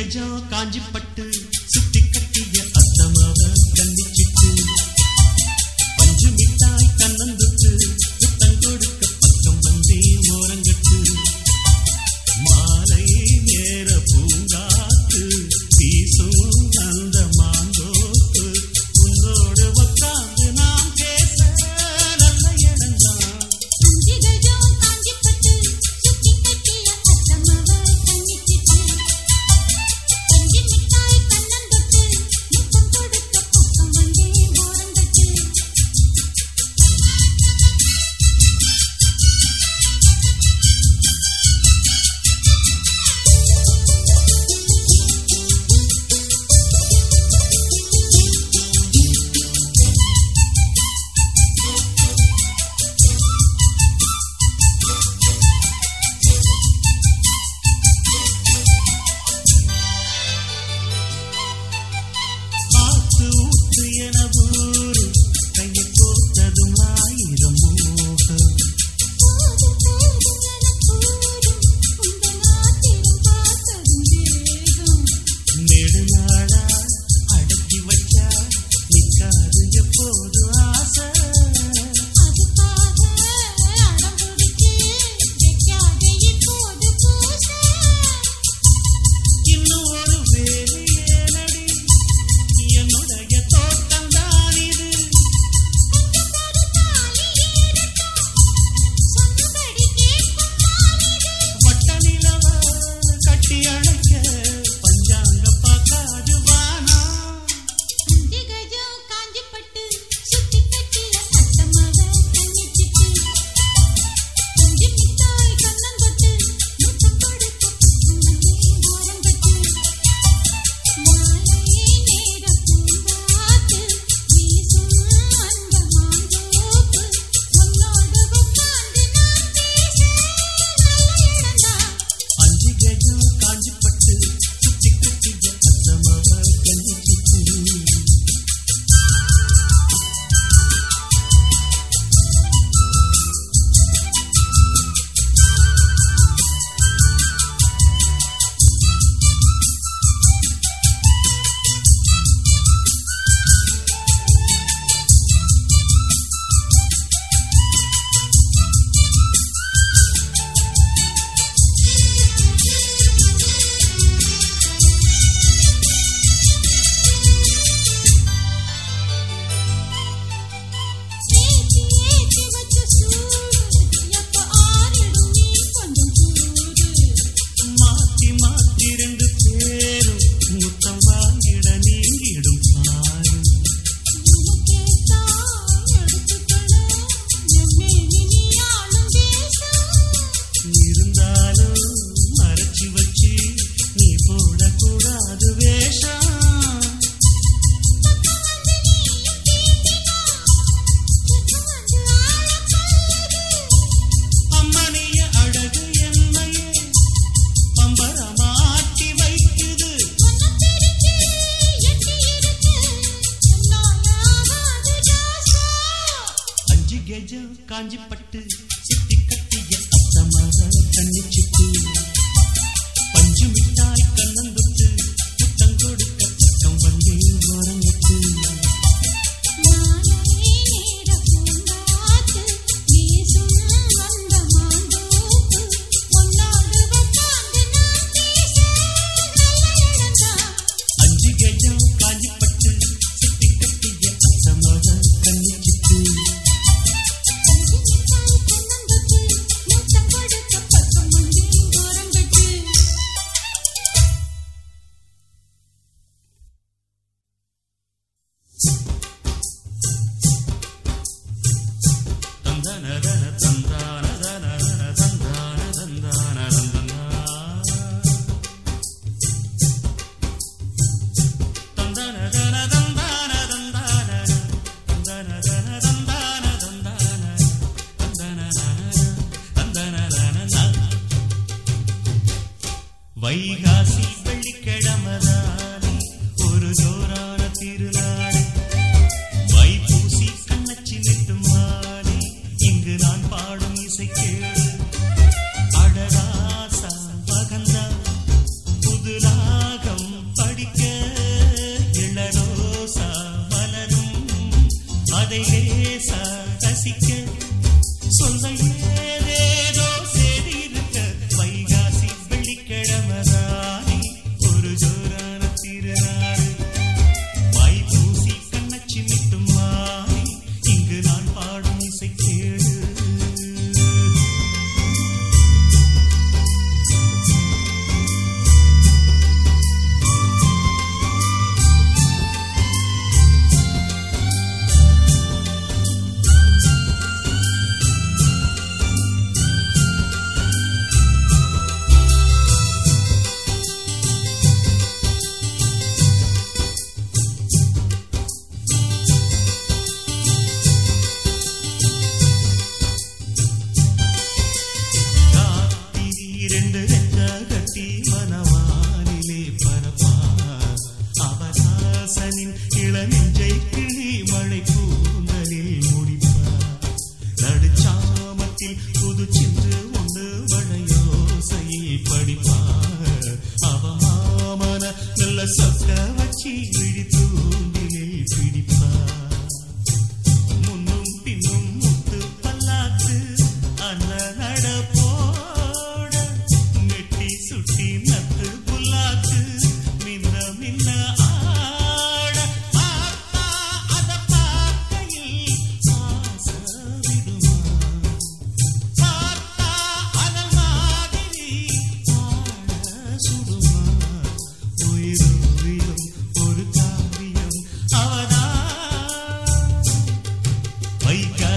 அஞ்சு கஜம்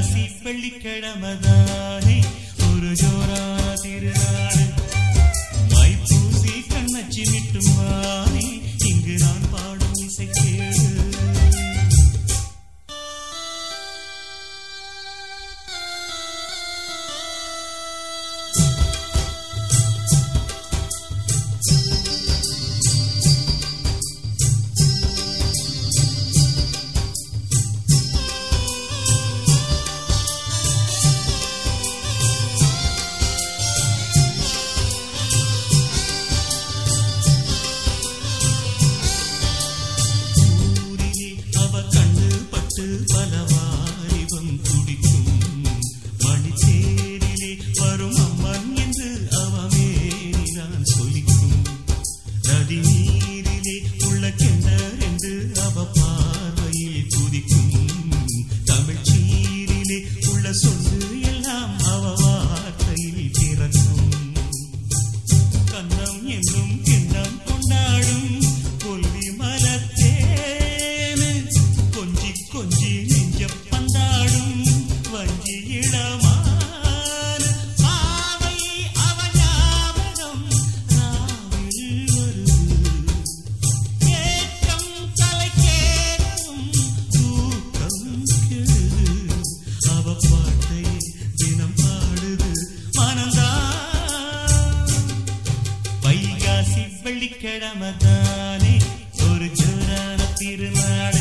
ஐப்பசி வெள்ளிக்கிழமதானே ஒரு ஜோரான திருநாடு. மைப்பூசி கண்ணச்சி மிட்டுமானே இங்கு நான் மனந்தா பைகாசி வெள்ளிக்கிழமை தானே ஒரு ஜோரான திருநாள்.